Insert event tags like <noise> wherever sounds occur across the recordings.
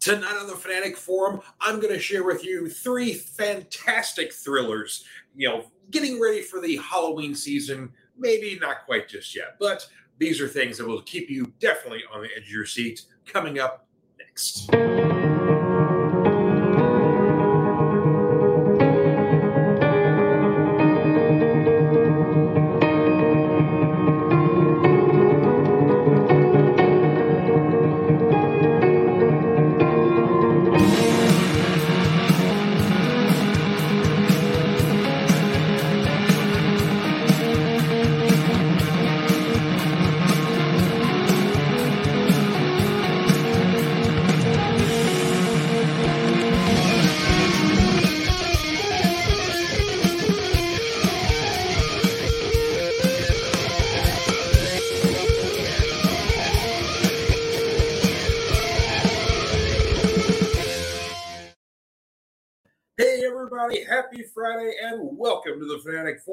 Tonight on the Fanatic Forum, I'm going to share with you three fantastic thrillers. You know, getting ready for the Halloween season, maybe not quite just yet, but these are things that will keep you definitely on the edge of your seat coming up next.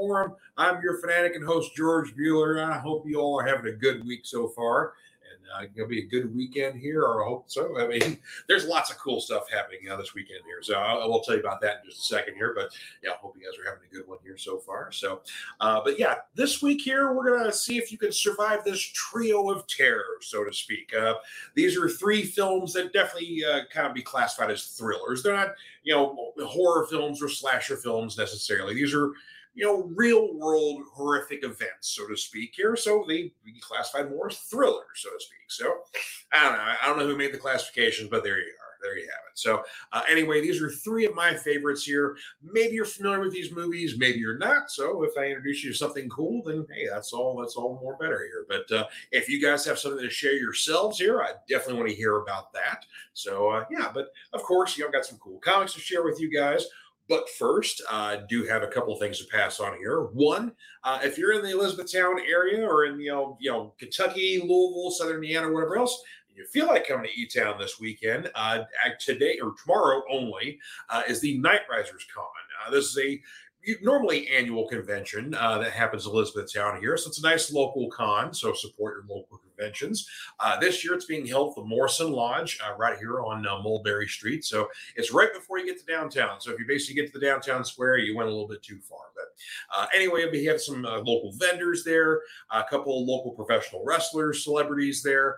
Forum. I'm your fanatic and host, George Bueller. I hope you all are having a good week so far. And uh, to be a good weekend here, or I hope so. I mean, <laughs> there's lots of cool stuff happening uh, this weekend here. So I, I will tell you about that in just a second here. But yeah, I hope you guys are having a good one here so far. So, uh, but yeah, this week here, we're going to see if you can survive this trio of terror, so to speak. Uh, these are three films that definitely uh, kind of be classified as thrillers. They're not, you know, horror films or slasher films necessarily. These are, you know, real world horrific events, so to speak, here. So they classified more as thrillers, so to speak. So I don't know. I don't know who made the classifications, but there you are. There you have it. So uh, anyway, these are three of my favorites here. Maybe you're familiar with these movies, maybe you're not. So if I introduce you to something cool, then hey, that's all. That's all more better here. But uh, if you guys have something to share yourselves here, I definitely want to hear about that. So uh, yeah, but of course, you know, I've got some cool comics to share with you guys. But first, I uh, do have a couple of things to pass on here. One, uh, if you're in the Elizabethtown area or in you know, you know Kentucky, Louisville, Southern Indiana, whatever else, and you feel like coming to E Town this weekend, uh, today or tomorrow only, uh, is the Night Risers Con. Uh, this is a normally annual convention uh, that happens in Elizabethtown here. So it's a nice local con. So support your local conventions. Uh, this year it's being held at the Morrison Lodge uh, right here on uh, Mulberry Street. So it's right before you get to downtown. So if you basically get to the downtown square, you went a little bit too far. But uh, anyway, we have some uh, local vendors there, a couple of local professional wrestlers, celebrities there.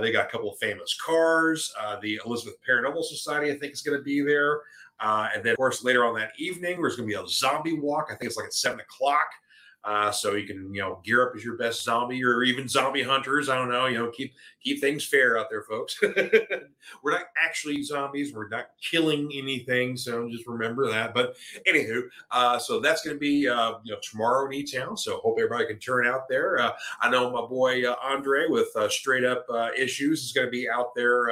they got a couple of famous cars. the Elizabeth Paranormal Society, I think, is going to be there. Uh, and then, of course, later on that evening, there's going to be a zombie walk. I think it's like at seven o'clock. Uh, so you can, you know, gear up as your best zombie or even zombie hunters. I don't know, you know, keep keep things fair out there, folks. <laughs> we're not actually zombies. We're not killing anything. So just remember that. But anywho, uh, so that's going to be, uh, you know, tomorrow in E-Town. So hope everybody can turn out there. Uh, I know my boy uh, Andre with uh, Straight Up uh, Issues is going to be out there.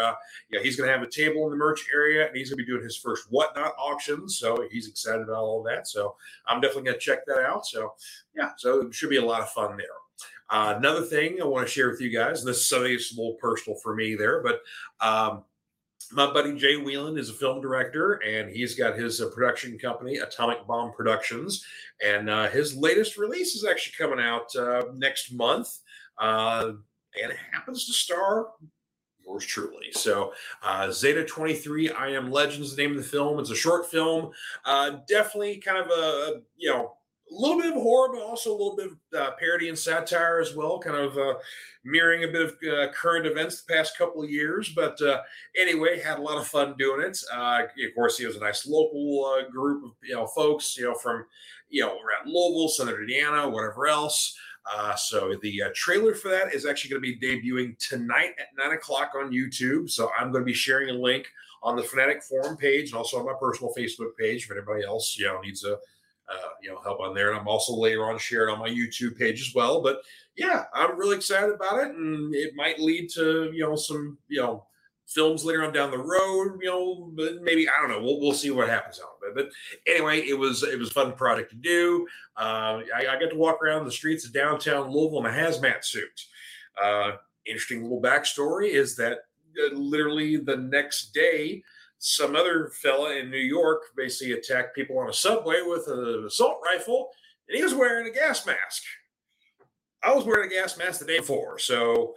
Yeah, he's going to have a table in the merch area and he's going to be doing his first Whatnot auction. So he's excited about all that. So I'm definitely going to check that out. So yeah, so it should be a lot of fun there. Uh, another thing I want to share with you guys, and this is something that's a little personal for me there, but um, my buddy Jay Whelan is a film director, and he's got his uh, production company, Atomic Bomb Productions, and uh, his latest release is actually coming out uh, next month, uh, and it happens to star yours truly. So, uh, Zeta 23, I Am Legends, the name of the film. It's a short film, uh, definitely kind of a, you know, a little bit of horror, but also a little bit of uh, parody and satire as well, kind of uh, mirroring a bit of uh, current events the past couple of years. But uh, anyway, had a lot of fun doing it. Uh, of course, he was a nice local uh, group of you know folks, you know from you know around Louisville, Southern Indiana, whatever else. so the trailer for that is actually going to be debuting tonight at nine o'clock on YouTube. So I'm going to be sharing a link on the Fanatic Forum page and also on my personal Facebook page for anybody else you know needs a uh, you know, help on there. And I'm also later on sharing on my YouTube page as well. But yeah, I'm really excited about it, and it might lead to you know some you know films later on down the road. You know, but maybe I don't know. We'll we'll see what happens out of it. But anyway, it was it was fun project to do. Uh, I, I got to walk around the streets of downtown Louisville in a hazmat suit. Uh, interesting little backstory is that uh, literally the next day some other fella in New York basically attacked people on a subway with an assault rifle, and he was wearing a gas mask. I was wearing a gas mask the day before, so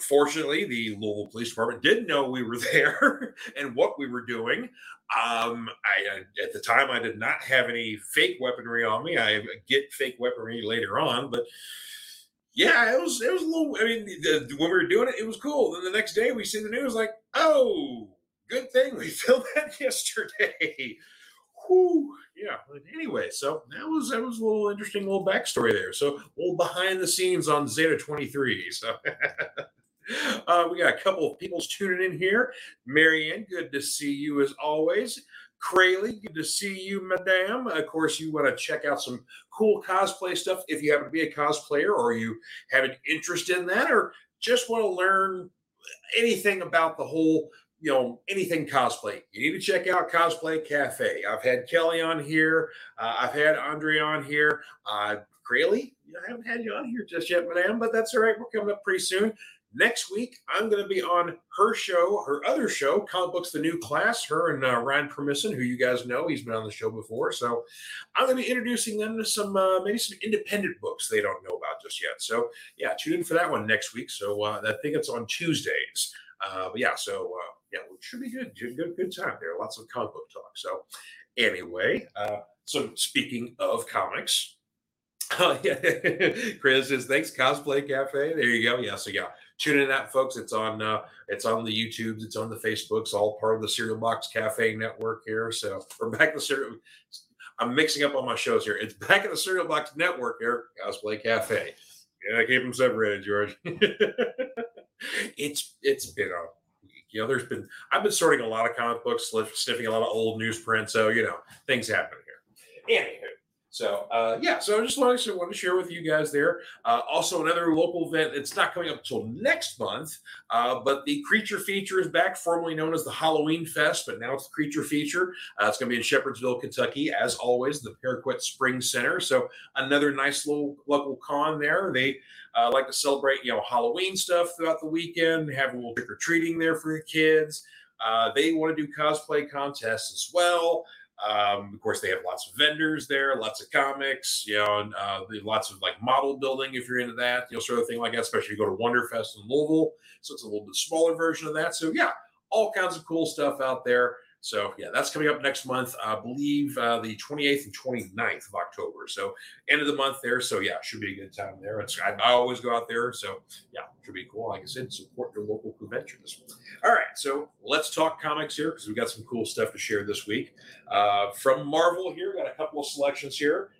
fortunately, the Louisville Police Department didn't know we were <laughs> there and what we were doing. Um, I uh, at the time I did not have any fake weaponry on me. I get fake weaponry later on, but yeah, it was it was a little. I mean, the, when we were doing it, it was cool. Then the next day, we see the news like, oh, good thing we <laughs> filmed that yesterday. Whew. Yeah. But anyway, so that was that was a little interesting little backstory there. So a little behind the scenes on Zeta twenty three. So. <laughs> Uh, we got a couple of people's tuning in here. Marianne, good to see you as always. Crayley, good to see you, madame. Of course, you want to check out some cool cosplay stuff if you happen to be a cosplayer or you have an interest in that or just want to learn anything about the whole you know anything cosplay you need to check out cosplay cafe i've had kelly on here uh, i've had andre on here uh Crayley, i haven't had you on here just yet madame but that's all right we're coming up pretty soon Next week, I'm going to be on her show, her other show, Comic Books The New Class, her and uh, Ryan Permisson, who you guys know. He's been on the show before. So I'm going to be introducing them to some, uh, maybe some independent books they don't know about just yet. So yeah, tune in for that one next week. So uh, I think it's on Tuesdays. Uh, but yeah, so uh, yeah, it should be good. Good, good, time there. Lots of comic book talk. So anyway, uh, so speaking of comics, <laughs> Oh yeah, Chris says thanks, Cosplay Cafe. There you go. Yeah, so yeah, tune in that, folks. It's on uh, it's on the YouTubes, it's on the Facebooks, all part of the Cereal Box Cafe network here. So we're back to the cereal. I'm mixing up all my shows here. It's back at the Cereal Box Network here, Cosplay Cafe. Yeah, I keep them separated, George. <laughs> it's it's been a. You know, there's been I've been sorting a lot of comic books, sniffing a lot of old newsprint, so you know things happen here. Anywho, so uh, yeah, so I just wanted to, want to share with you guys there. Uh, also, another local event. It's not coming up until next month, uh, but the Creature Feature is back, formerly known as the Halloween Fest, but now it's the Creature Feature. Uh, it's going to be in Shepherdsville, Kentucky, as always, the Paroquet Spring Center. So another nice little local con there. They uh, like to celebrate, you know, Halloween stuff throughout the weekend. Have a little trick or treating there for the kids. Uh, they want to do cosplay contests as well. Um, of course, they have lots of vendors there, lots of comics, you know, and uh, lots of like model building if you're into that, you know, sort of thing like that. Especially if you go to Wonderfest in Louisville, so it's a little bit smaller version of that. So yeah, all kinds of cool stuff out there. So yeah, that's coming up next month. I believe uh, the 28th and 29th of October. So end of the month there. So yeah, should be a good time there. It's I, I always go out there. So yeah, should be cool. Like I said, support your local conventions. All right, so let's talk comics here because we've got some cool stuff to share this week. Uh, from Marvel here, got a couple of selections here.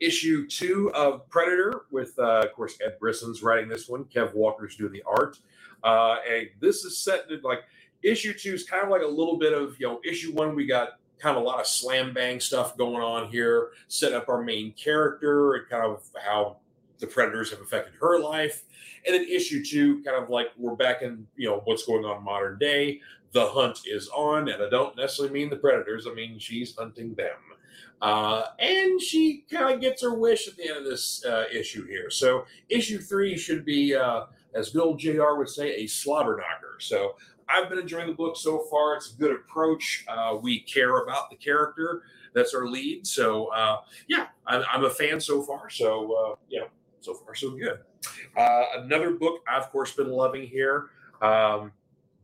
Issue two of Predator with, uh, of course, Ed Brisson's writing this one. Kev Walker's doing the art. Uh, and this is set in like issue two is kind of like a little bit of you know issue one we got kind of a lot of slam bang stuff going on here set up our main character and kind of how the predators have affected her life. And then issue two kind of like we're back in you know what's going on modern day. The hunt is on and i don't necessarily mean the predators i mean she's hunting them. Uh, and she kind of gets her wish at the end of this uh, issue here. So issue three should be uh, as bill jr would say a slobber knocker so I've been enjoying the book so far. It's a good approach. Uh, we care about the character. That's our lead. So uh, yeah, I'm, I'm, a fan so far. So uh, yeah, so far so good. Uh, another book I've of course been loving here, um,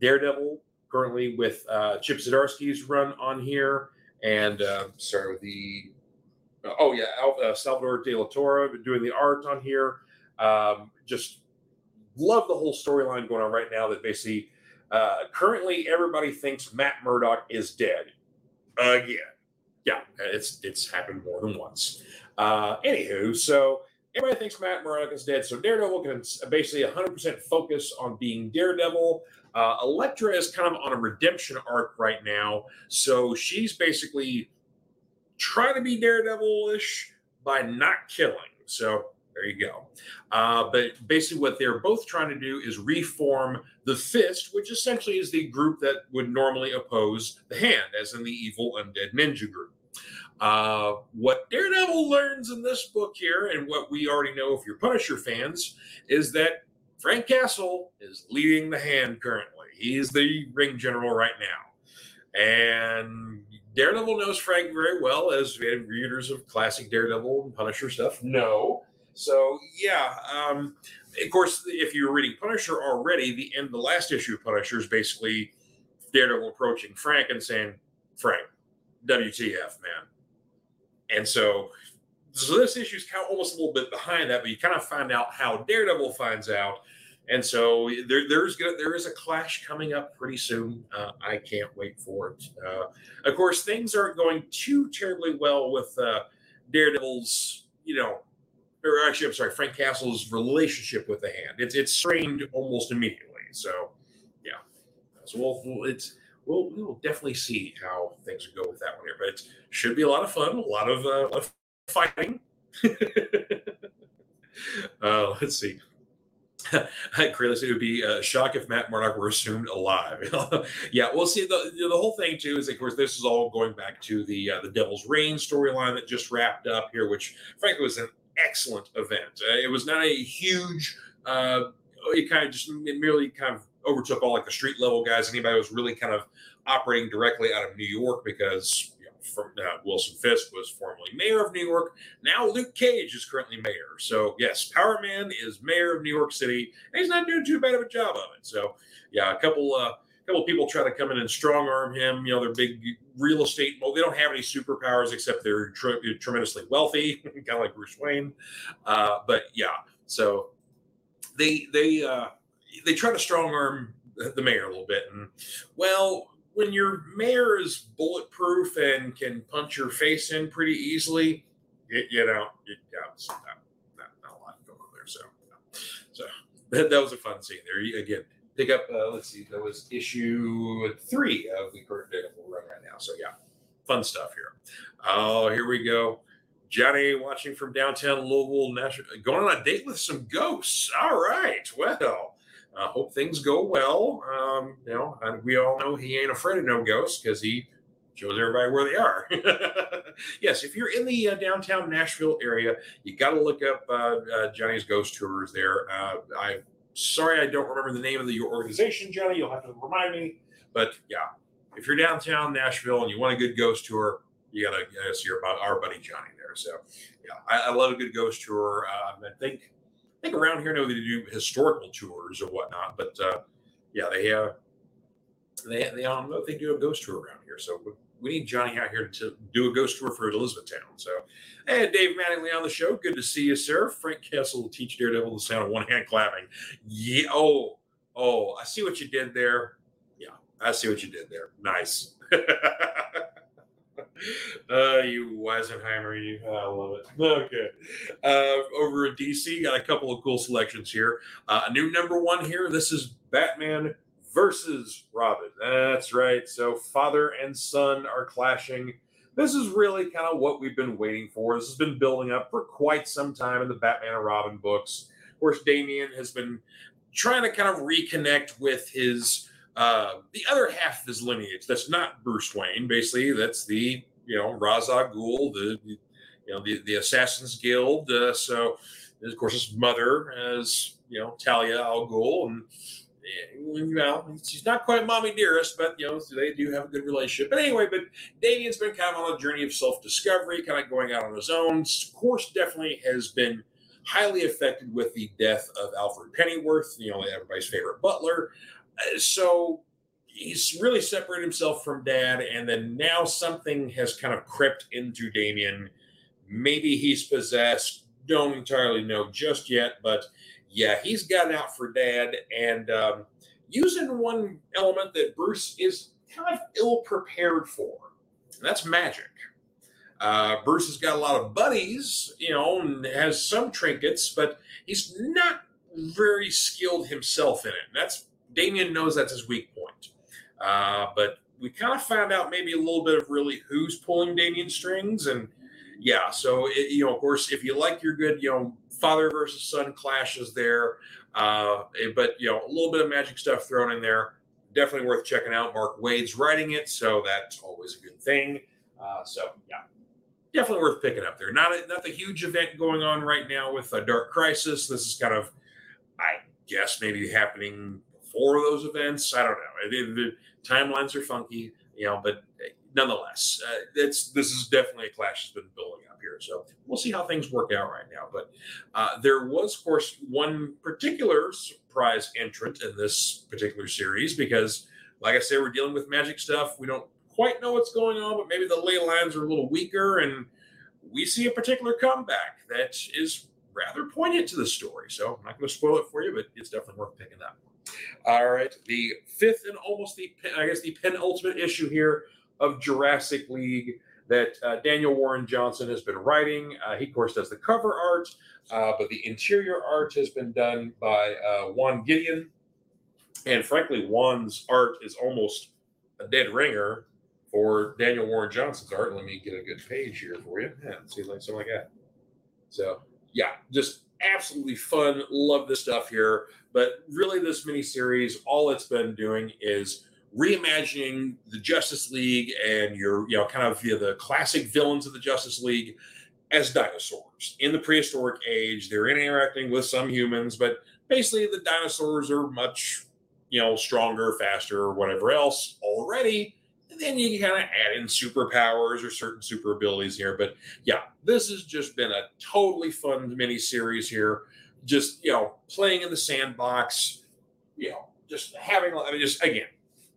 Daredevil. Currently with uh, Chip Zdarsky's run on here, and uh, sorry the oh yeah Al, Salvador De La Torre doing the art on here. Um, just love the whole storyline going on right now. That basically uh, currently, everybody thinks Matt Murdock is dead again. Yeah, it's it's happened more than once. Uh, anywho, so everybody thinks Matt Murdock is dead. So Daredevil can basically 100% focus on being Daredevil. Uh, Elektra is kind of on a redemption arc right now. So she's basically trying to be Daredevil-ish by not killing. So there you go. Uh, but basically, what they're both trying to do is reform the Fist, which essentially is the group that would normally oppose the Hand, as in the evil undead ninja group. Uh, what Daredevil learns in this book here, and what we already know if you're Punisher fans, is that Frank Castle is leading the Hand currently. He's the ring general right now. And Daredevil knows Frank very well, as readers of classic Daredevil and Punisher stuff know. So yeah, um, of course, if you're reading Punisher already, the end, the last issue of Punisher is basically Daredevil approaching Frank and saying, "Frank, WTF, man?" And so, so this issue is kind of almost a little bit behind that, but you kind of find out how Daredevil finds out. And so there, there's there is a clash coming up pretty soon. Uh, I can't wait for it. Uh, of course, things aren't going too terribly well with uh, Daredevil's, you know, or actually, I'm sorry, Frank Castle's relationship with the hand. It's it's strained almost immediately. So, yeah. So we'll, it's we'll we will definitely see how things go with that one here. But it should be a lot of fun, a lot of, uh, of fighting. <laughs> uh, let's see. <laughs> Kralis, it would be a shock if Matt Murdock were assumed alive. <laughs> yeah, we'll see. The the whole thing too is, of course, this is all going back to the uh, the Devil's Reign storyline that just wrapped up here, which frankly was an excellent event. Uh, it was not a huge. Uh, it kind of just it merely kind of overtook all like the street level guys. Anybody was really kind of operating directly out of New York because you know, from, uh, Wilson Fisk was formerly mayor of New York. Now Luke Cage is currently mayor. So yes, Power Man is mayor of New York City, and he's not doing too bad of a job of it. So yeah, a couple. Uh, couple people try to come in and strong arm him. You know, they're big real estate. Well, they don't have any superpowers except they're tremendously wealthy, <laughs> kind of like Bruce Wayne. Uh, but yeah, so they they uh, they try to strong arm the mayor a little bit, and well, when your mayor is bulletproof and can punch your face in pretty easily, it, you know, it, yeah, it's not, not, not, a lot going on there. So, so <laughs> that, that was a fun scene there. Again, pick up. Uh, let's see, that was issue three of the current Daredevil run right now. So yeah, fun stuff here. Oh, here we go. Johnny watching from downtown Louisville, National, going on a date with some ghosts. All right, well, I uh, hope things go well. Um, you know, we all know he ain't afraid of no ghosts because he shows everybody where they are. <laughs> yes, if you're in the uh, downtown Nashville area, you got to look up uh, uh, Johnny's Ghost Tours there. Uh, I sorry I don't remember the name of the, your organization, Johnny. You'll have to remind me. But yeah, if you're downtown Nashville and you want a good ghost tour, you gotta, you gotta see our, our buddy Johnny there. So yeah, I, I love a good ghost tour. Uh, I think I think around here, know they do historical tours or whatnot, but uh, yeah, they have they they um they do a ghost tour around here. So we need Johnny out here to do a ghost tour for Elizabethtown. So, hey, Dave Mattingly on the show. Good to see you, sir. Frank Castle will teach Daredevil the sound of one hand clapping. Yeah. Oh, oh, I see what you did there. Yeah, I see what you did there. Nice. <laughs> uh, you Weisenheimer, you. I love it. <laughs> Okay. Uh, over at DC, got a couple of cool selections here. Uh, a new number one here. This is Batman versus Robin. That's right. So father and son are clashing. This is really kind of what we've been waiting for. This has been building up for quite some time in the Batman and Robin books. Of course, Damian has been trying to kind of reconnect with his uh, the other half of his lineage. That's not Bruce Wayne. Basically, that's the you know Ra's al Ghul, the you know the the Assassins Guild. Uh, so, of course, his mother is you know Talia al Ghul, and know she's not quite mommy dearest, but you know they do have a good relationship. But anyway, but Damian's been kind of on a journey of self discovery, kind of going out on his own. Of course, definitely has been highly affected with the death of Alfred Pennyworth, you know, everybody's favorite butler. Uh, so he's really separated himself from dad, and then now something has kind of crept into Damian. Maybe he's possessed. Don't entirely know just yet, but yeah, he's gotten out for dad and um, using one element that Bruce is kind of ill prepared for, and that's magic. Uh, Bruce has got a lot of buddies, you know, and has some trinkets, but he's not very skilled himself in it. That's Damian knows that's his weak point. Uh, but we kind of found out maybe a little bit of really who's pulling Damian strings. And yeah, so, it, you know, of course, if you like your good, you know, father versus son clashes there, uh, eh, but, you know, a little bit of magic stuff thrown in there. Definitely worth checking out. Mark Waid's writing it, so that's always a good thing. Uh, so, yeah, definitely worth picking up there. Not a, not the huge event going on right now with a Dark Crisis. This is kind of, I guess, maybe happening before those events. I don't know. It, it, timelines are funky, you know, but nonetheless, uh, it's this is definitely a clash that's been building up here. So we'll see how things work out right now. But uh, there was, of course, one particular surprise entrant in this particular series because, like I said, we're dealing with magic stuff. We don't quite know what's going on, but maybe the ley lines are a little weaker, and we see a particular comeback that is rather poignant to the story. So I'm not going to spoil it for you, but it's definitely worth picking up. All right, the fifth and almost the I guess the penultimate issue here of Jurassic League that uh, Daniel Warren Johnson has been writing. Uh, he, of course, does the cover art, uh, but the interior art has been done by uh, Juan Gedeon. And frankly, Juan's art is almost a dead ringer for Daniel Warren Johnson's art. Let me get a good page here for you. Yeah, see like something like that. So yeah, just absolutely fun. Love this stuff here. But really, this miniseries, all it's been doing is reimagining the Justice League and your, you know, kind of the classic villains of the Justice League as dinosaurs in the prehistoric age. They're interacting with some humans, but basically the dinosaurs are much, you know, stronger, faster, whatever else already. And then you can kind of add in superpowers or certain super abilities here. But yeah, this has just been a totally fun mini series here. Just, you know, playing in the sandbox, you know, just having, I mean, just again,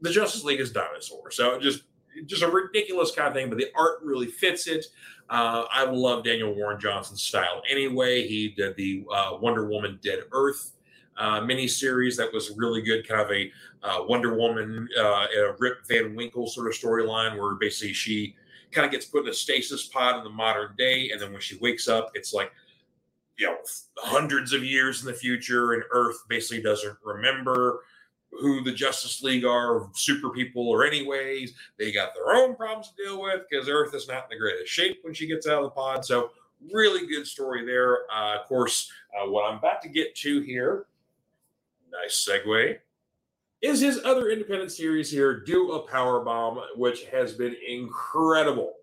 the Justice League is dinosaurs. So just just a ridiculous kind of thing, but the art really fits it. Uh, I love Daniel Warren Johnson's style anyway. He did the uh, Wonder Woman Dead Earth uh, miniseries that was really good, kind of a uh, Wonder Woman, uh, a Rip Van Winkle sort of storyline where basically she kind of gets put in a stasis pod in the modern day. And then when she wakes up, it's like, you know, hundreds of years in the future, and Earth basically doesn't remember who the Justice League are, super people, or anyways. They got their own problems to deal with because Earth is not in the greatest shape when she gets out of the pod. So, really good story there. Uh, of course, uh, what I'm about to get to here, nice segue, is his other independent series here, Do a Power Bomb, which has been incredible.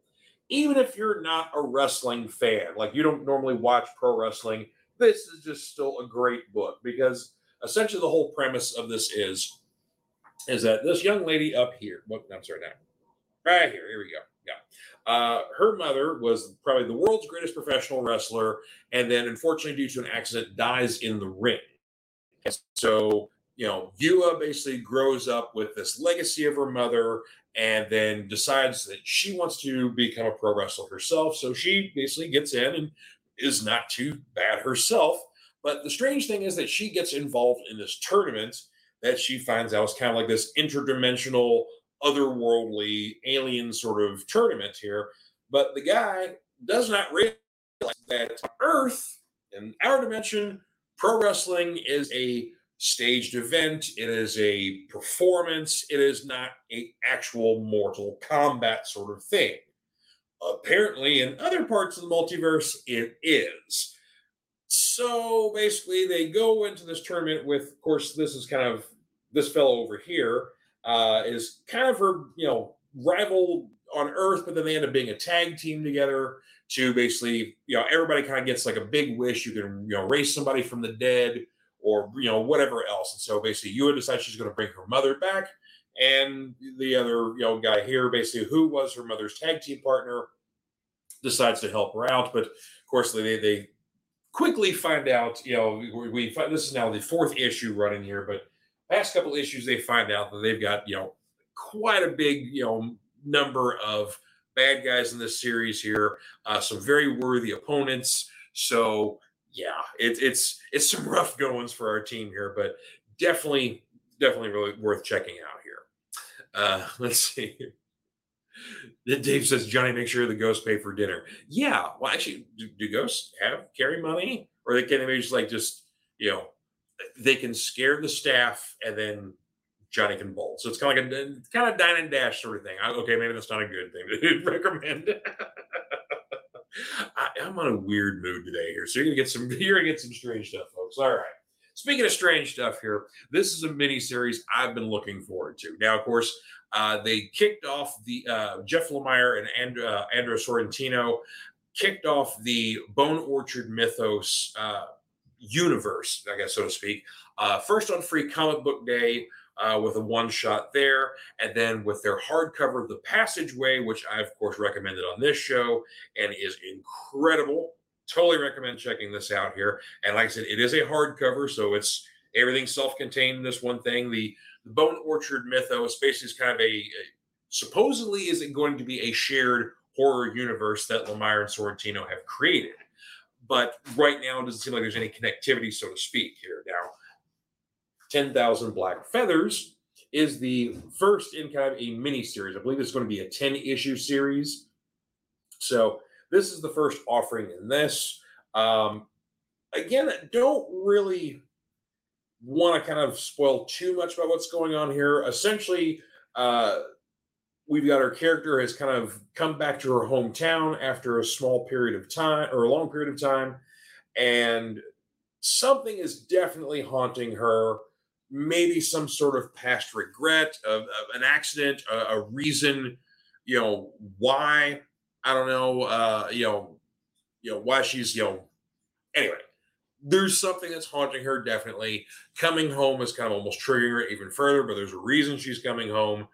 Even if you're not a wrestling fan, like you don't normally watch pro wrestling, this is just still a great book because essentially the whole premise of this is is that this young lady up here, well, I'm sorry, now, right here, here we go. Yeah. Uh, her mother was probably the world's greatest professional wrestler, and then unfortunately, due to an accident, dies in the ring. And so, you know, Yua basically grows up with this legacy of her mother and then decides that she wants to become a pro wrestler herself. So she basically gets in and is not too bad herself but the strange thing is that she gets involved in this tournament that she finds out is kind of like this interdimensional, otherworldly, alien sort of tournament here. But the guy does not realize that Earth, in our dimension, pro wrestling is a staged event. It is a performance. It is not a actual mortal combat sort of thing. Apparently, in other parts of the multiverse, it is. So basically, they go into this tournament with, of course, this is kind of this fellow over here uh, is kind of her, you know, rival on Earth, but then they end up being a tag team together to basically, you know, everybody kind of gets like a big wish. You can, you know, raise somebody from the dead or, you know, whatever else. And so basically, you decide she's going to bring her mother back. And the other, you know, guy here, basically, who was her mother's tag team partner, decides to help her out. But of course, they, they quickly find out, you know, we, we find this is now the fourth issue running here, but last couple issues they find out that they've got, you know, quite a big, you know, number of bad guys in this series here, uh, some very worthy opponents. So yeah, it, it's it's some rough goings for our team here, but definitely definitely really worth checking out here. Uh, <laughs> let's see. Dave says, Johnny, make sure the ghosts pay for dinner. Yeah. Well, actually, do, do ghosts have carry money? Or they can maybe just like just, you know, they can scare the staff and then Johnny can bowl. So it's kind of like a kind of dine and dash sort of thing. I, okay, maybe that's not a good thing to <laughs> recommend. <laughs> I, am on a weird mood today here. So you're gonna get some <laughs> you're gonna get some strange stuff, folks. All right. Speaking of strange stuff here, this is a mini series I've been looking forward to. Now, of course, uh, they kicked off the uh, Jeff Lemire and and uh, Andrea Sorrentino kicked off the Bone Orchard Mythos uh, universe, I guess so to speak. Uh, first on Free Comic Book Day, uh, with a one shot there. And then with their hardcover, The Passageway, which I, of course, recommended on this show and is incredible. Totally recommend checking this out here. And like I said, it is a hardcover, so it's everything self contained in this one thing. The, the Bone Orchard Mythos basically is kind of a, a supposedly is it going to be a shared horror universe that Lemire and Sorrentino have created. But right now, it doesn't seem like there's any connectivity, so to speak, here. Now, 10,000 Black Feathers is the first in kind of a mini series. I believe it's going to be a 10 issue series. So, this is the first offering in this. Um, again, don't really want to kind of spoil too much about what's going on here. Essentially, uh, we've got our character has kind of come back to her hometown after a small period of time or a long period of time and something is definitely haunting her maybe some sort of past regret of, of an accident a, a, reason you know why i don't know uh you know you know why she's you know anyway there's something that's haunting her definitely coming home is kind of almost triggering her even further but there's a reason she's coming home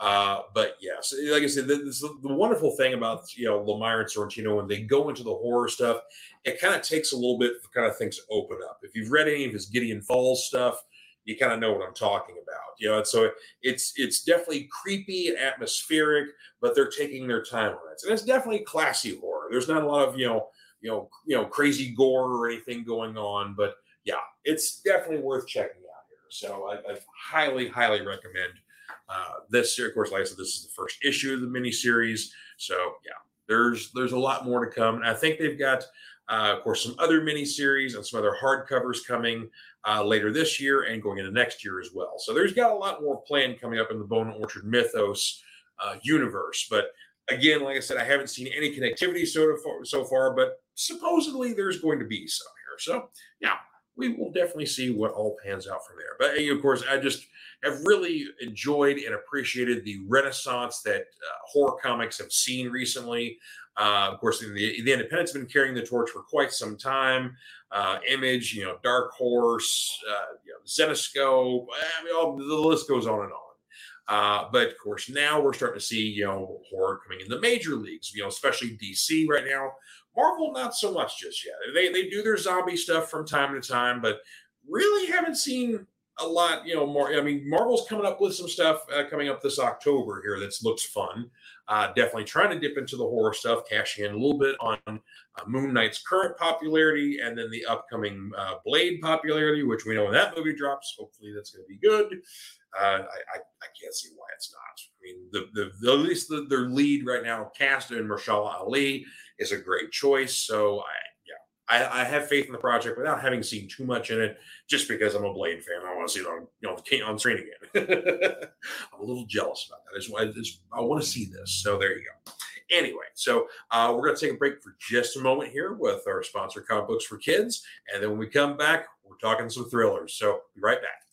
uh, but yes, like I said, this, the wonderful thing about you know Lemire and Sorrentino when they go into the horror stuff, it kind of takes a little bit for kind of things to open up. If you've read any of his Gideon Falls stuff, you kind of know what I'm talking about. You know, and so it's it's definitely creepy and atmospheric, but they're taking their time on it, and it's definitely classy horror. There's not a lot of you know you know you know crazy gore or anything going on, but yeah, it's definitely worth checking out here. So I, I highly highly recommend uh, this, of course, like I said, this is the first issue of the miniseries. So yeah, there's there's a lot more to come. And I think they've got, uh, of course, some other miniseries and some other hardcovers coming uh, later this year and going into next year as well. So there's got a lot more planned coming up in the Bone Orchard Mythos uh, universe. But again, like I said, I haven't seen any connectivity so far, so far, but supposedly there's going to be some here. So yeah, we will definitely see what all pans out from there. But of course, I just have really enjoyed and appreciated the renaissance that uh, horror comics have seen recently. Uh, of course, the, the Independents been carrying the torch for quite some time. Uh, Image, you know, Dark Horse, uh, you know, Zenescope, I mean, all, the list goes on and on. Uh, but of course, now we're starting to see, you know, horror coming in the major leagues, you know, especially DC right now. Marvel, not so much just yet. They, they do their zombie stuff from time to time, but really haven't seen a lot, you know, more. I mean, Marvel's coming up with some stuff uh, coming up this October here that looks fun. Uh, definitely trying to dip into the horror stuff, cashing in a little bit on uh, Moon Knight's current popularity and then the upcoming uh, Blade popularity, which we know when that movie drops, hopefully that's going to be good. Uh, I, I, I, can't see why it's not. I mean, the, the, the at least the, their lead right now, cast in Mahershala Ali, is a great choice. So I, I, I, have faith in the project without having seen too much in it, just because I'm a Blade fan. I want to see it on you know on screen again. <laughs> I'm a little jealous about that. I, just, I, I want to see this. So there you go. Anyway, so uh, we're going to take a break for just a moment here with our sponsor, Comic Books for Kids, and then when we come back, we're talking some thrillers. So be right back.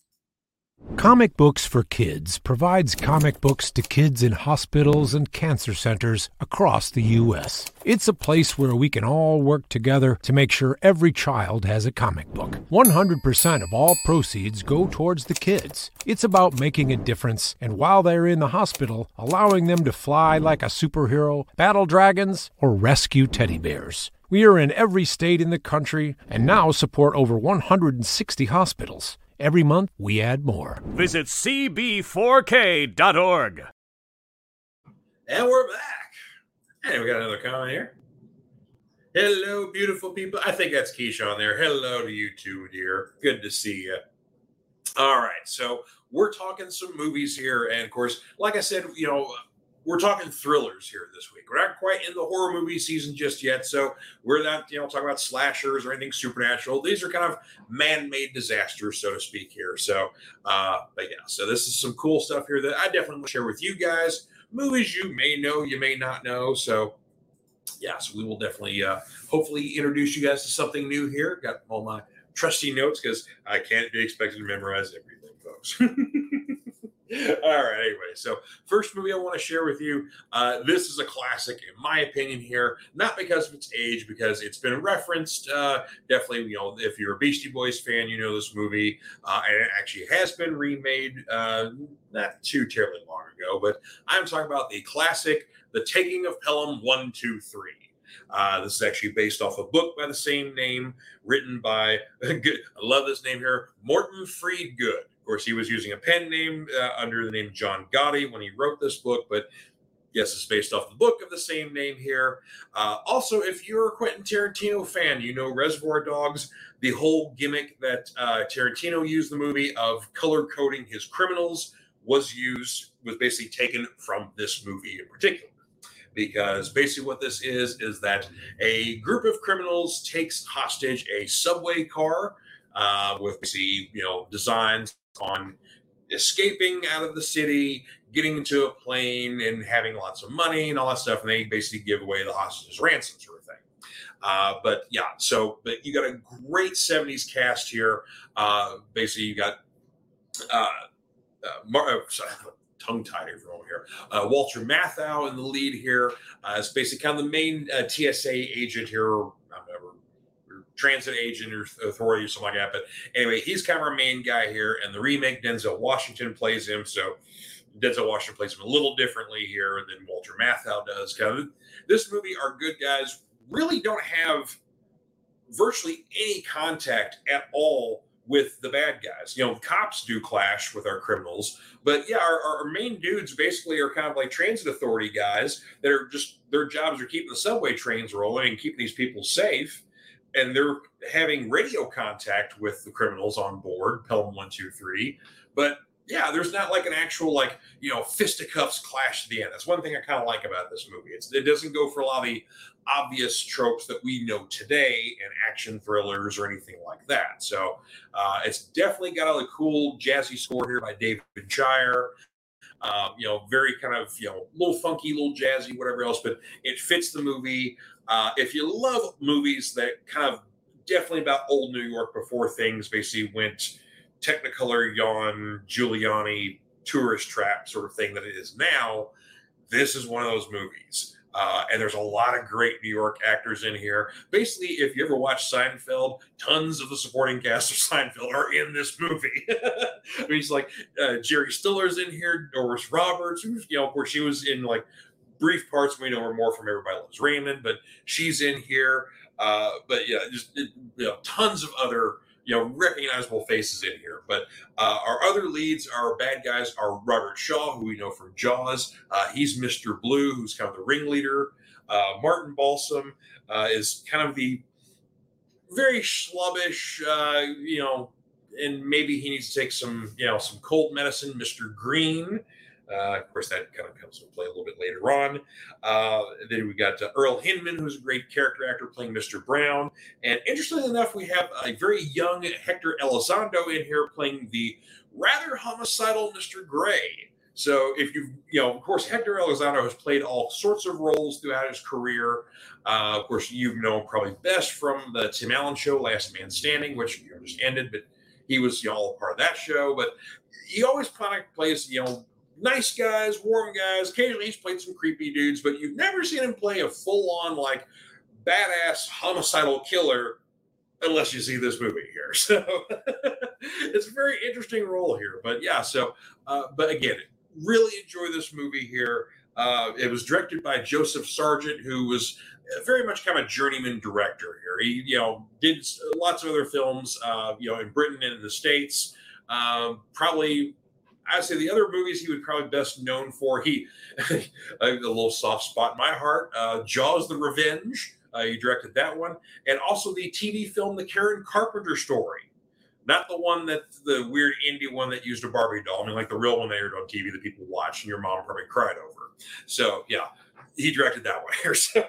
Comic Books for Kids provides comic books to kids in hospitals and cancer centers across the U.S. It's a place where we can all work together to make sure every child has a comic book. 100% of all proceeds go towards the kids. It's about making a difference, and while they're in the hospital, allowing them to fly like a superhero, battle dragons, or rescue teddy bears. We are in every state in the country and now support over 160 hospitals. Every month, we add more. Visit cb4k.org. And we're back. And we got another comment here. Hello, beautiful people. I think that's Keisha on there. Hello to you too, dear. Good to see you. All right. So we're talking some movies here. And of course, like I said, you know, we're talking thrillers here this week. We're not quite in the horror movie season just yet, so we're not, you know, talking about slashers or anything supernatural. These are kind of man-made disasters, so to speak, here. So, uh, but yeah, so this is some cool stuff here that I definitely want to share with you guys. Movies you may know, you may not know. So, yeah, so we will definitely, uh, hopefully, introduce you guys to something new here. Got all my trusty notes because I can't be expected to memorize everything, folks. <laughs> <laughs> All right. Anyway, so first movie I want to share with you. Uh, this is a classic, in my opinion. Here, not because of its age, because it's been referenced. Uh, definitely, you know, if you're a Beastie Boys fan, you know this movie, uh, and it actually has been remade uh, not too terribly long ago. But I'm talking about the classic, "The Taking of Pelham One, Two, Three. Uh, this is actually based off a book by the same name, written by, <laughs> I love this name here, Morton Freedgood. Course, he was using a pen name uh, under the name John Godey when he wrote this book, but yes, it's based off the book of the same name here. Uh, also, if you're a Quentin Tarantino fan, you know Reservoir Dogs, the whole gimmick that uh, Tarantino used the movie of color coding his criminals was used, was basically taken from this movie in particular because basically what this is is that a group of criminals takes hostage a subway car uh, with basically you know designs on escaping out of the city, getting into a plane, and having lots of money and all that stuff, and they basically give away the hostages ransom sort of thing. Uh, but yeah, so but you got a great '70s cast here. Uh, basically, you got uh, uh, Mar- sorry, <laughs> tongue tied everyone here. Uh, Walter Matthau in the lead here. Uh, it's basically kind of the main TSA agent here, transit agent or authority or something like that. But anyway, he's kind of our main guy here. And the remake, Denzel Washington plays him. So Denzel Washington plays him a little differently here than Walter Matthau does. Kind of, this movie, our good guys really don't have virtually any contact at all with the bad guys. You know, cops do clash with our criminals, but yeah, our, our main dudes basically are kind of like transit authority guys that are just their jobs are keeping the subway trains rolling and keeping these people safe. And they're having radio contact with the criminals on board, Pelham 123. But yeah, there's not like an actual like you know fisticuffs clash at the end. That's one thing I kind of like about this movie. It's, it doesn't go for a lot of the obvious tropes that we know today in action thrillers or anything like that. So uh, it's definitely got a cool jazzy score here by David Shire. Um, you know, very kind of you know, little funky, little jazzy, whatever else, but it fits the movie. Uh, if you love movies that kind of definitely about old New York before things basically went Technicolor yawn Giuliani tourist trap sort of thing that it is now, this is one of those movies. Uh, and there's a lot of great New York actors in here. Basically, if you ever watch Seinfeld, tons of the supporting cast of <laughs> Seinfeld are in this movie. <laughs> I mean, like uh, Jerry Stiller's in here, Doris Roberts, you know, of course, she was in like brief parts. We know her more from Everybody Loves Raymond, but she's in here. Uh, but yeah, just you know, tons of other you know recognizable faces in here. But uh, our other leads, our bad guys, are Robert Shaw, who we know from Jaws. Uh, he's Mr. Blue, who's kind of the ringleader. Uh, Martin Balsam uh, is kind of the very slubbish, uh, you know, and maybe he needs to take some, you know, some cold medicine. Mr. Green uh, of course, that kind of comes into play a little bit later on. Uh, then we got uh, Earl Hindman, who's a great character actor playing Mr. Brown. And interestingly enough, we have a very young Hector Elizondo in here playing the rather homicidal Mr. Gray. So if you, you know, of course, Hector Elizondo has played all sorts of roles throughout his career. Uh, of course, you know probably best from the Tim Allen show, Last Man Standing, which you know, just ended, but he was you know, all part of that show. But he always kind of plays, you know, nice guys, warm guys. Occasionally he's played some creepy dudes, but you've never seen him play a full on like badass homicidal killer unless you see this movie here. <laughs> So <laughs> it's a very interesting role here. But yeah, so uh, but again, really enjoy this movie here. Uh, it was directed by Joseph Sargent, who was very much kind of a journeyman director here. He, you know, did lots of other films, uh, you know, in Britain and in the States. Um, probably I'd say the other movies he would probably best known for. He <laughs> a little soft spot in my heart. Uh, Jaws: The Revenge. Uh, he directed that one, and also the TV film The Karen Carpenter Story. Not the one that the weird indie one that used a Barbie doll. I mean, like the real one they aired on TV that people watched and your mom probably cried over. So yeah, he directed that one here. <laughs> So,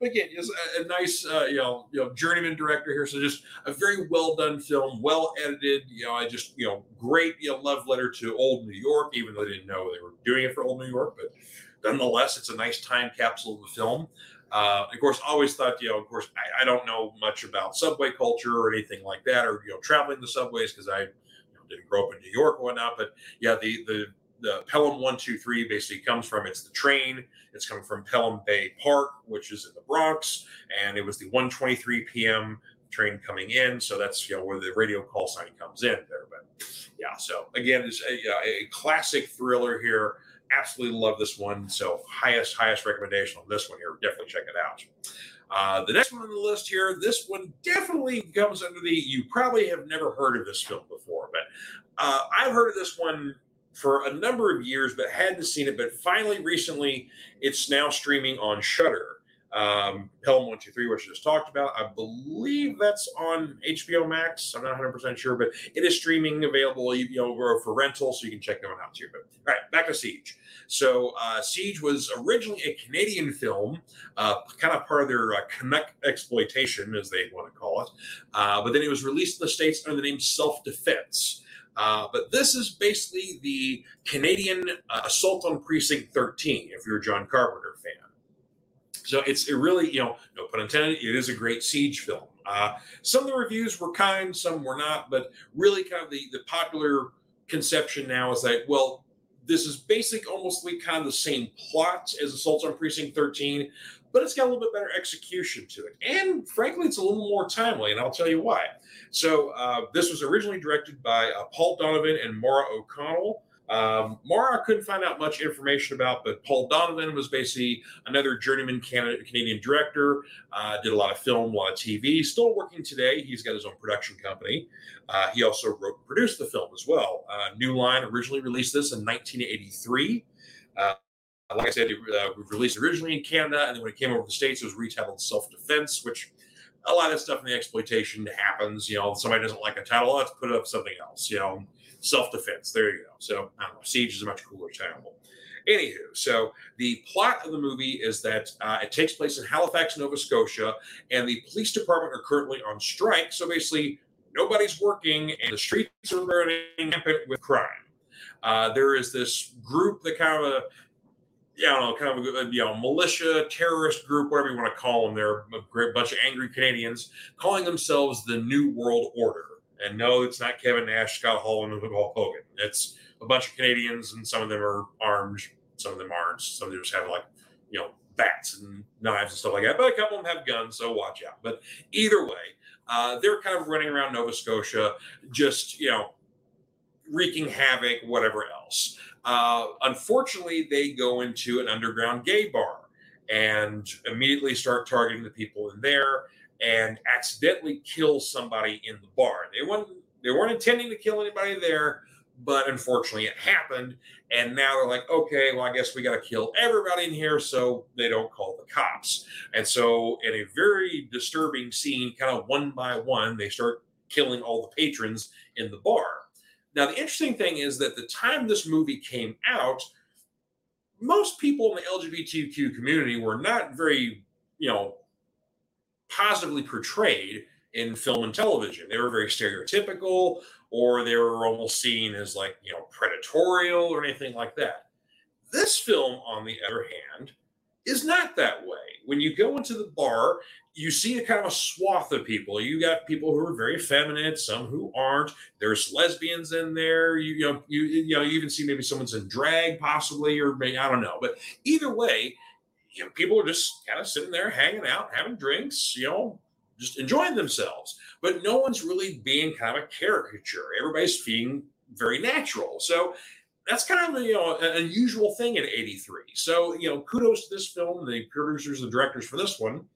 but again, just a, a nice, uh, you know, you know, journeyman director here. So just a very well done film, well edited. You know, I just, you know, great, you know, love letter to old New York, even though they didn't know they were doing it for old New York. But nonetheless, it's a nice time capsule of the film. Uh, of course, always thought, you know, of course, I, I, don't know much about subway culture or anything like that, or you know, traveling the subways because I didn't grow up in New York or whatnot, but yeah, the the the Pelham 123 basically comes from it's the train. It's coming from Pelham Bay Park, which is in the Bronx, and it was the 123 p.m. train coming in. So that's you know where the radio call sign comes in there. But yeah, so again, it's a, a classic thriller here. Absolutely love this one. So highest highest recommendation on this one here. Definitely check it out. Uh, the next one on the list here, this one definitely comes under the you probably have never heard of this film before, but uh, I've heard of this one for a number of years, but hadn't seen it. But finally, recently, it's now streaming on Shudder. Um, Pelham One Two Three, which I just talked about. I believe that's on HBO Max. I'm not 100 percent sure, but it is streaming available, you know, for rental, so you can check that out too. But all right, back to Siege. So uh, Siege was originally a Canadian film, uh, kind of part of their uh, Canuck exploitation, as they want to call it. Uh, but then it was released in the states under the name Self Defense. Uh, but this is basically the Canadian uh, Assault on Precinct 13, if you're a John Carpenter fan. So it's it really, you know, no pun intended, it is a great siege film. Uh, some of the reviews were kind, some were not, but really kind of the, the popular conception now is that, well, this is basically almost like kind of the same plot as Assault on Precinct 13, but it's got a little bit better execution to it. And frankly, it's a little more timely, and I'll tell you why. So, uh, this was originally directed by uh, Paul Donovan and Maura O'Connell. Um, Maura I couldn't find out much information about, but Paul Donovan was basically another journeyman Canada, Canadian director. Uh, did a lot of film, a lot of TV. Still working today. He's got his own production company. Uh, he also wrote and produced the film as well. Uh, New Line originally released this in 1983. Uh, like I said, it uh, was released originally in Canada, and then when it came over to the States, it was retitled Self Defense, which a lot of stuff in the exploitation happens. You know, somebody doesn't like a title, let's put up something else. You know, self defense. There you go. So I don't know. Siege is a much cooler title. Anywho, so the plot of the movie is that uh, it takes place in Halifax, Nova Scotia, and the police department are currently on strike. So basically, nobody's working, and the streets are running rampant with crime. Uh, there is this group that kind of a you know, kind of a you know militia terrorist group, whatever you want to call them. They're a great bunch of angry Canadians calling themselves the New World Order. And no, it's not Kevin Nash, Scott Hall, and the Hulk Hogan. It's a bunch of Canadians, and some of them are armed, some of them aren't. Some of them just have like you know bats and knives and stuff like that. But a couple of them have guns, so watch out. But either way, uh, they're kind of running around Nova Scotia, just you know wreaking havoc, whatever else. Uh, unfortunately, they go into an underground gay bar and immediately start targeting the people in there and accidentally kill somebody in the bar. They weren't they weren't intending to kill anybody there, but unfortunately it happened. And now they're like, okay, well, I guess we got to kill everybody in here so they don't call the cops. And so, in a very disturbing scene, kind of one by one, they start killing all the patrons in the bar. Now, the interesting thing is that the time this movie came out, most people in the LGBTQ community were not very, you know, positively portrayed in film and television. They were very stereotypical, or they were almost seen as like, you know, predatorial or anything like that. This film, on the other hand, is not that way. When you go into the bar, you see a kind of a swath of people. You got people who are very feminine, some who aren't. There's lesbians in there. You, you know, you you know, you even see maybe someone's in drag, possibly, or maybe I don't know. But either way, you know, people are just kind of sitting there, hanging out, having drinks, you know, just enjoying themselves. But no one's really being kind of a caricature. Everybody's being very natural. So that's kind of you know an unusual thing in '83. So you know, kudos to this film, the producers and directors for this one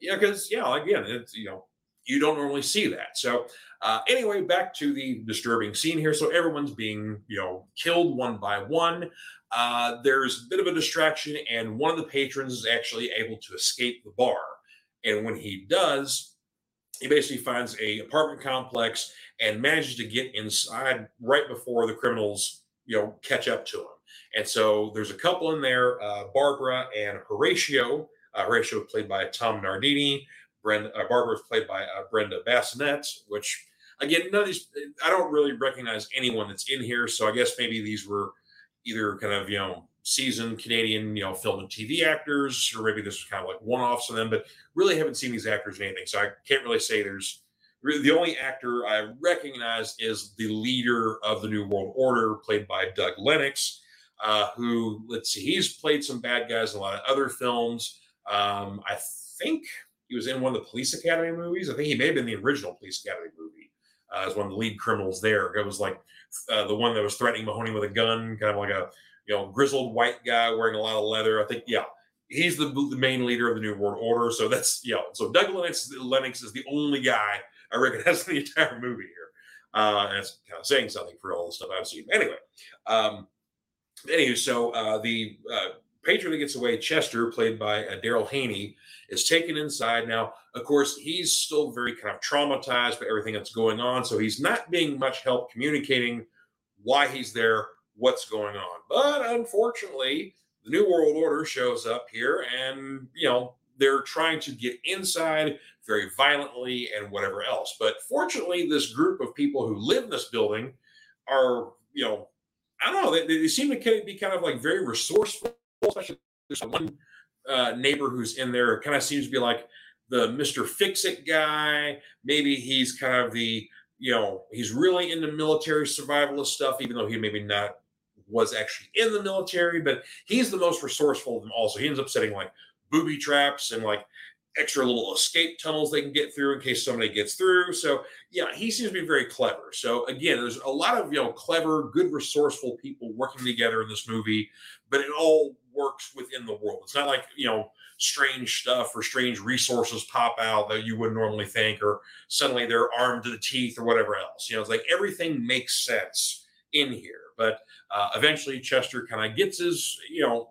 yeah, because yeah, again, it's you know you don't normally see that. So uh, anyway, back to the disturbing scene here. So everyone's being you know killed one by one. Uh, there's a bit of a distraction, and one of the patrons is actually able to escape the bar. And when he does, he basically finds a apartment complex and manages to get inside right before the criminals you know catch up to him. And so there's a couple in there, uh, Barbara and Horatio uh, Horatio played by Tom Nardini. Brenda uh, Barbara played by uh, Brenda Bazinet, which again, none of these I don't really recognize anyone that's in here. So I guess maybe these were either kind of you know seasoned Canadian you know film and TV actors, or maybe this was kind of like one offs of them. But really haven't seen these actors in anything, so I can't really say there's the only actor I recognize is the leader of the New World Order, played by Doug Lennox, uh, who, let's see, he's played some bad guys in a lot of other films. Um, I think he was in one of the Police Academy movies. I think he may have been the original Police Academy movie uh, as one of the lead criminals there. It was like uh, the one that was threatening Mahoney with a gun, kind of like a you know grizzled white guy wearing a lot of leather. I think, yeah, he's the, the main leader of the New World Order. So that's you know, so Doug Lennox, Lennox is the only guy I recognize in <laughs> the entire movie here. Uh, and kind of saying something for all the stuff I've seen. Anyway, um, anyway, so uh, the uh, patron that gets away, Chester, played by uh, Daryl Haney, is taken inside. Now, of course, he's still very kind of traumatized by everything that's going on, so he's not being much help communicating why he's there, what's going on. But unfortunately, the New World Order shows up here, and you know they're trying to get inside very violently and whatever else. But fortunately, this group of people who live in this building are, you know, I don't know, they, they seem to be kind of like very resourceful. Especially there's one uh, neighbor who's in there, kind of seems to be like the Mr. Fix It guy. Maybe he's kind of the, you know, he's really into military survivalist stuff, even though he maybe not was actually in the military, but he's the most resourceful of them all. So he ends up setting like booby traps and like extra little escape tunnels they can get through in case somebody gets through. So yeah, he seems to be very clever. So again, there's a lot of you know clever, good, resourceful people working together in this movie, but it all works within the world. It's not like you know strange stuff or strange resources pop out that you wouldn't normally think, or suddenly they're armed to the teeth or whatever else. You know, it's like everything makes sense in here. But uh, eventually, Chester kind of gets his you know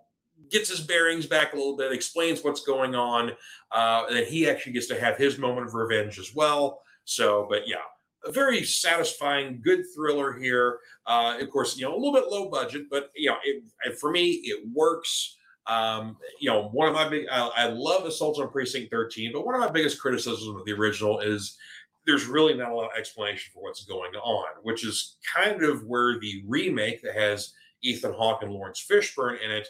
gets his bearings back a little bit, explains what's going on, uh, and he actually gets to have his moment of revenge as well. So, but yeah, a very satisfying, good thriller here. Uh, of course, you know, a little bit low budget, but you know, it, for me, it works. Um, you know, one of my big, I, I love Assault on Precinct 13, but one of my biggest criticisms of the original is there's really not a lot of explanation for what's going on, which is kind of where the remake that has Ethan Hawke and Laurence Fishburne in it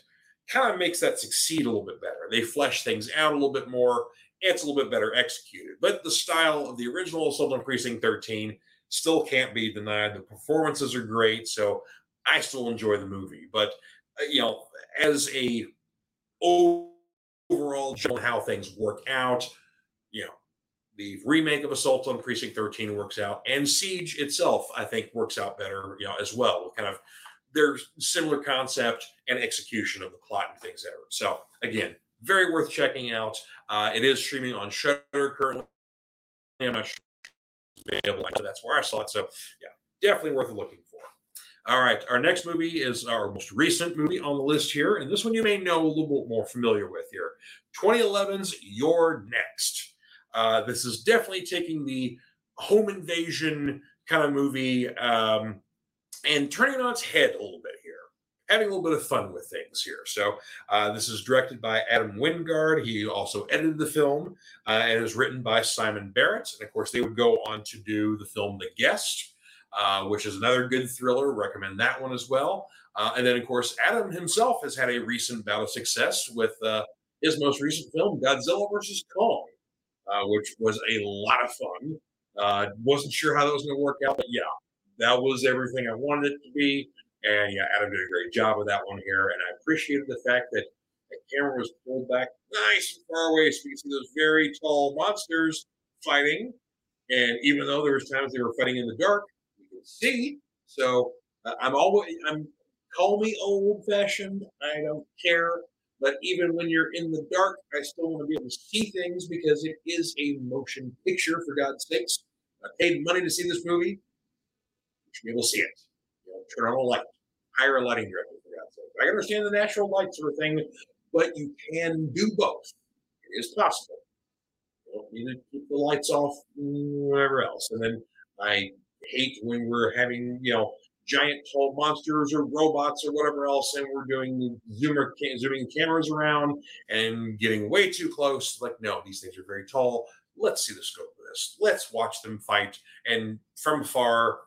kind of makes that succeed a little bit better. They flesh things out a little bit more. It's a little bit better executed. But the style of the original Assault on Precinct 13 still can't be denied. The performances are great. So I still enjoy the movie. But, uh, you know, as a overall how things work out, you know, the remake of Assault on Precinct 13 works out, and Siege itself, I think, works out better, you know, as well. Kind of their similar concept and execution of the plot and things there. So again, very worth checking out. Uh, it is streaming on Shudder currently. I'm not sure available. That's where I saw it. So yeah, definitely worth looking for. All right, our next movie is our most recent movie on the list here, and this one you may know a little bit more familiar with here. 2011's You're Next. Uh, this is definitely taking the home invasion kind of movie um, and turning it on its head a little bit here, having a little bit of fun with things here. So uh, this is directed by Adam Wingard. He also edited the film uh, and is written by Simon Barrett. And of course, they would go on to do the film The Guest. Uh, which is another good thriller. Recommend that one as well. Uh, and then, of course, Adam himself has had a recent bout of success with uh, his most recent film, Godzilla vs. Kong, uh, which was a lot of fun. Wasn't sure how that was going to work out, but yeah, that was everything I wanted it to be. And yeah, Adam did a great job with that one here. And I appreciated the fact that the camera was pulled back nice and far away so you can see those very tall monsters fighting. And even though there was times they were fighting in the dark, you can see. So uh, I'm always I'm call me old fashioned. I don't care. But even when you're in the dark, I still want to be able to see things because it is a motion picture, for God's sakes. I paid money to see this movie should be see it. You know, turn on a light, hire a lighting director for God's sake. I understand the natural light sort of thing, but you can do both. It is possible. You don't need to keep the lights off, whatever else. And then I hate when we're having, you know, giant tall monsters or robots or whatever else, and we're doing zoomer zooming cameras around and getting way too close. Like, no, these things are very tall. Let's see the scope of this. Let's watch them fight. And from afar,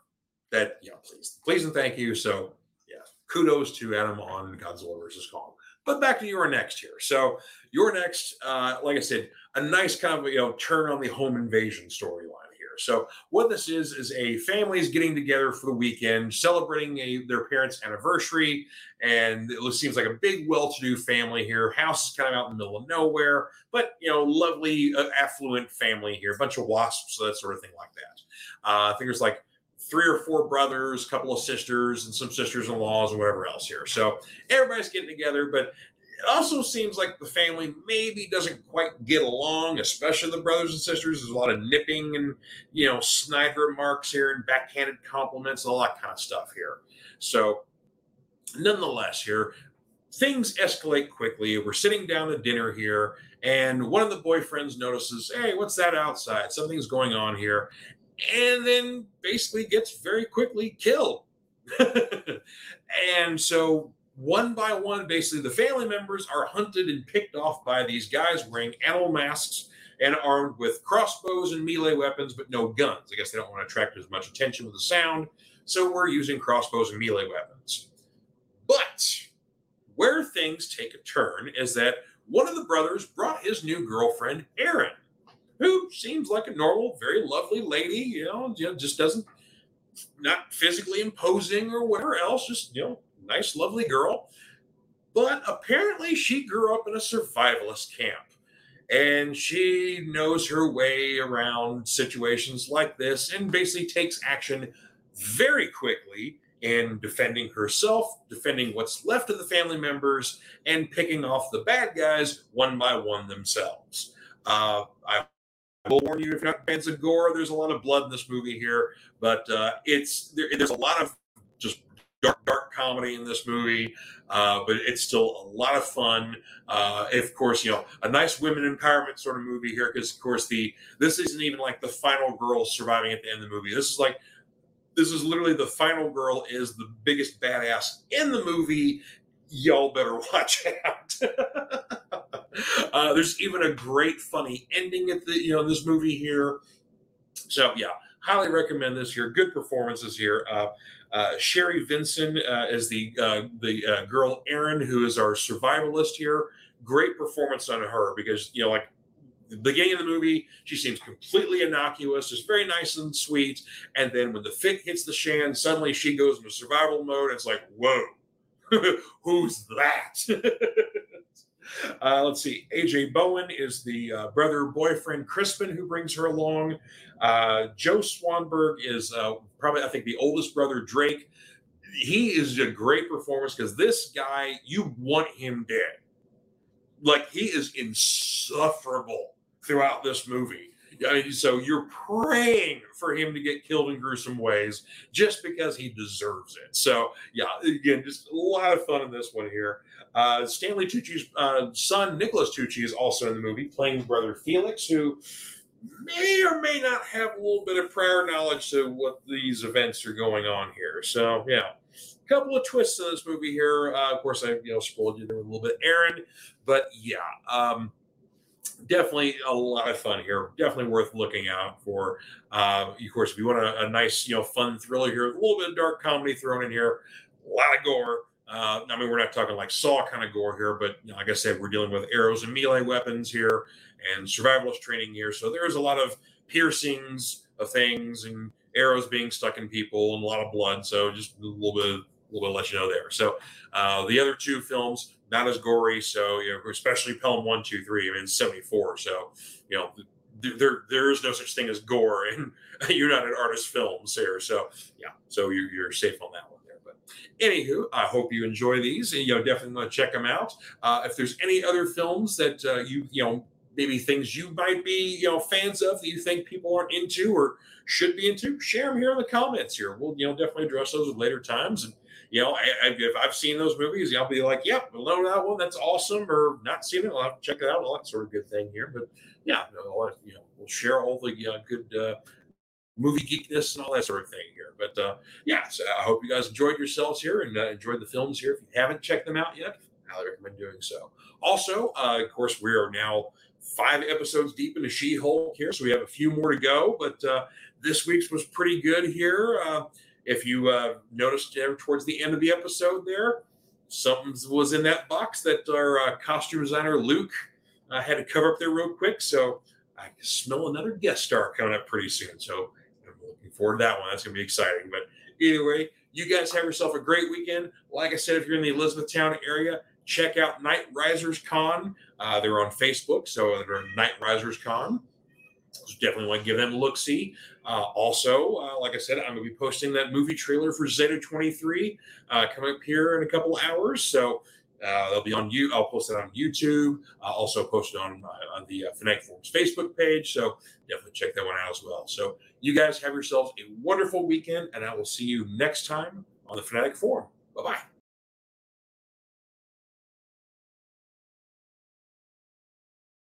that you know, please, please and thank you. So yeah, kudos to Adam on Godzilla versus Kong. But back to You're Next here. So You're Next, uh, like I said, a nice kind of you know turn on the home invasion storyline here. So what this is is a family is getting together for the weekend, celebrating a, their parents' anniversary, and it seems like a big, well-to-do family here. House is kind of out in the middle of nowhere, but you know, lovely, uh, affluent family here. A bunch of wasps, so that sort of thing like that. Uh, I think there's like three or four brothers, a couple of sisters, and some sisters-in-laws, and whatever else here. So everybody's getting together, but it also seems like the family maybe doesn't quite get along, especially the brothers and sisters. There's a lot of nipping and you know snide remarks here and backhanded compliments, and all that kind of stuff here. So, nonetheless, here things escalate quickly. We're sitting down to dinner here, and one of the boyfriends notices, "Hey, what's that outside? Something's going on here," and then basically gets very quickly killed. <laughs> and so one by one, basically, the family members are hunted and picked off by these guys wearing animal masks and armed with crossbows and melee weapons, but no guns. I guess they don't want to attract as much attention with the sound, so we're using crossbows and melee weapons. But where things take a turn is that one of the brothers brought his new girlfriend, Erin, who seems like a normal, very lovely lady, you know, just doesn't, not physically imposing or whatever else, just, you know, nice, lovely girl. But apparently, she grew up in a survivalist camp and she knows her way around situations like this and basically takes action very quickly in defending herself, defending what's left of the family members, and picking off the bad guys one by one themselves. Uh, I will warn you if you're not fans of gore, there's a lot of blood in this movie here, but uh, it's there, there's a lot of just dark, dark comedy in this movie, uh, but it's still a lot of fun. Uh, of course, you know, a nice women empowerment sort of movie here because, of course, the this isn't even like the final girl surviving at the end of the movie. This is like this is literally the final girl is the biggest badass in the movie. Y'all better <laughs> watch out. uh, there's even a great funny ending at the you know in this movie here. So yeah, highly recommend this here. Good performances here. Uh, uh, Sharni Vinson uh, is the uh, the uh, girl Erin, who is our survivalist here. Great performance on her because you know, like the beginning of the movie, she seems completely innocuous, just very nice and sweet. And then when the fit hits the shan, suddenly she goes into survival mode. It's like, whoa, <laughs> who's that? <laughs> Uh, let's see. AJ Bowen is the uh, brother boyfriend Crispin who brings her along. Uh, Joe Swanberg is uh, probably, I think, the oldest brother Drake. He is a great performance because this guy, you want him dead. Like he is insufferable throughout this movie. I mean, so you're praying for him to get killed in gruesome ways just because he deserves it. So yeah, again, just a lot of fun in this one here. Uh, Stanley Tucci's uh, son, Nicholas Tucci, is also in the movie, playing brother Felix, who may or may not have a little bit of prior knowledge to what these events are going on here. So yeah, couple of twists in this movie here. Uh, of course, I you know spoiled you there a little bit, Aaron, but yeah. Um, definitely a lot of fun here. Definitely worth looking out for. Uh, of course, if you want a, a, nice, you know, fun thriller here, a little bit of dark comedy thrown in here, a lot of gore. Uh, I mean, we're not talking like Saw kind of gore here, but you know, like I said, we're dealing with arrows and melee weapons here and survivalist training here. So there is a lot of piercings of things and arrows being stuck in people and a lot of blood. So just a little bit, a little bit let you know there. So uh, the other two films, not as gory. So you know, especially Pelham one, two, three. I mean, seventy four. So you know, there there is no such thing as gore in <laughs> United Artists films here. So yeah, so you're, you're safe on that one. There. But anywho, I hope you enjoy these. You know, definitely check them out. Uh, if there's any other films that uh, you you know maybe things you might be you know fans of that you think people aren't into or should be into, share them here in the comments. Here, we'll you know definitely address those at later times. And you know, I, I, if I've seen those movies, I'll be like, "Yep, yeah, know that one. That's awesome." Or not seen it, I'll have to check it out. All that sort of good thing here. But yeah, you know, we'll share all the uh, good uh, movie geekness and all that sort of thing here. But uh, yeah, so I hope you guys enjoyed yourselves here and uh, enjoyed the films here. If you haven't checked them out yet, I recommend doing so. Also, uh, of course, we are now five episodes deep into She Hulk here, so we have a few more to go. But uh, this week's was pretty good here. Uh, if you uh, noticed towards the end of the episode there, something was in that box that our costume designer Luke had to cover up there real quick. So I smell another guest star coming up pretty soon. So I'm looking forward to that one. That's going to be exciting. But anyway, you guys have yourself a great weekend. Like I said, if you're in the Elizabethtown area, check out Night Risers Con. Uh, they're on Facebook, so they're Night Risers Con. So definitely want to give them a look see. Uh, also, uh, like I said, I'm going to be posting that movie trailer for Zeta 23 uh, coming up here in a couple hours. So uh, they'll be on you. I'll post it on YouTube. I'll also post it on, uh, on the uh, Fanatic Forums Facebook page. So definitely check that one out as well. So you guys have yourselves a wonderful weekend, and I will see you next time on the Fanatic Forum. Bye bye.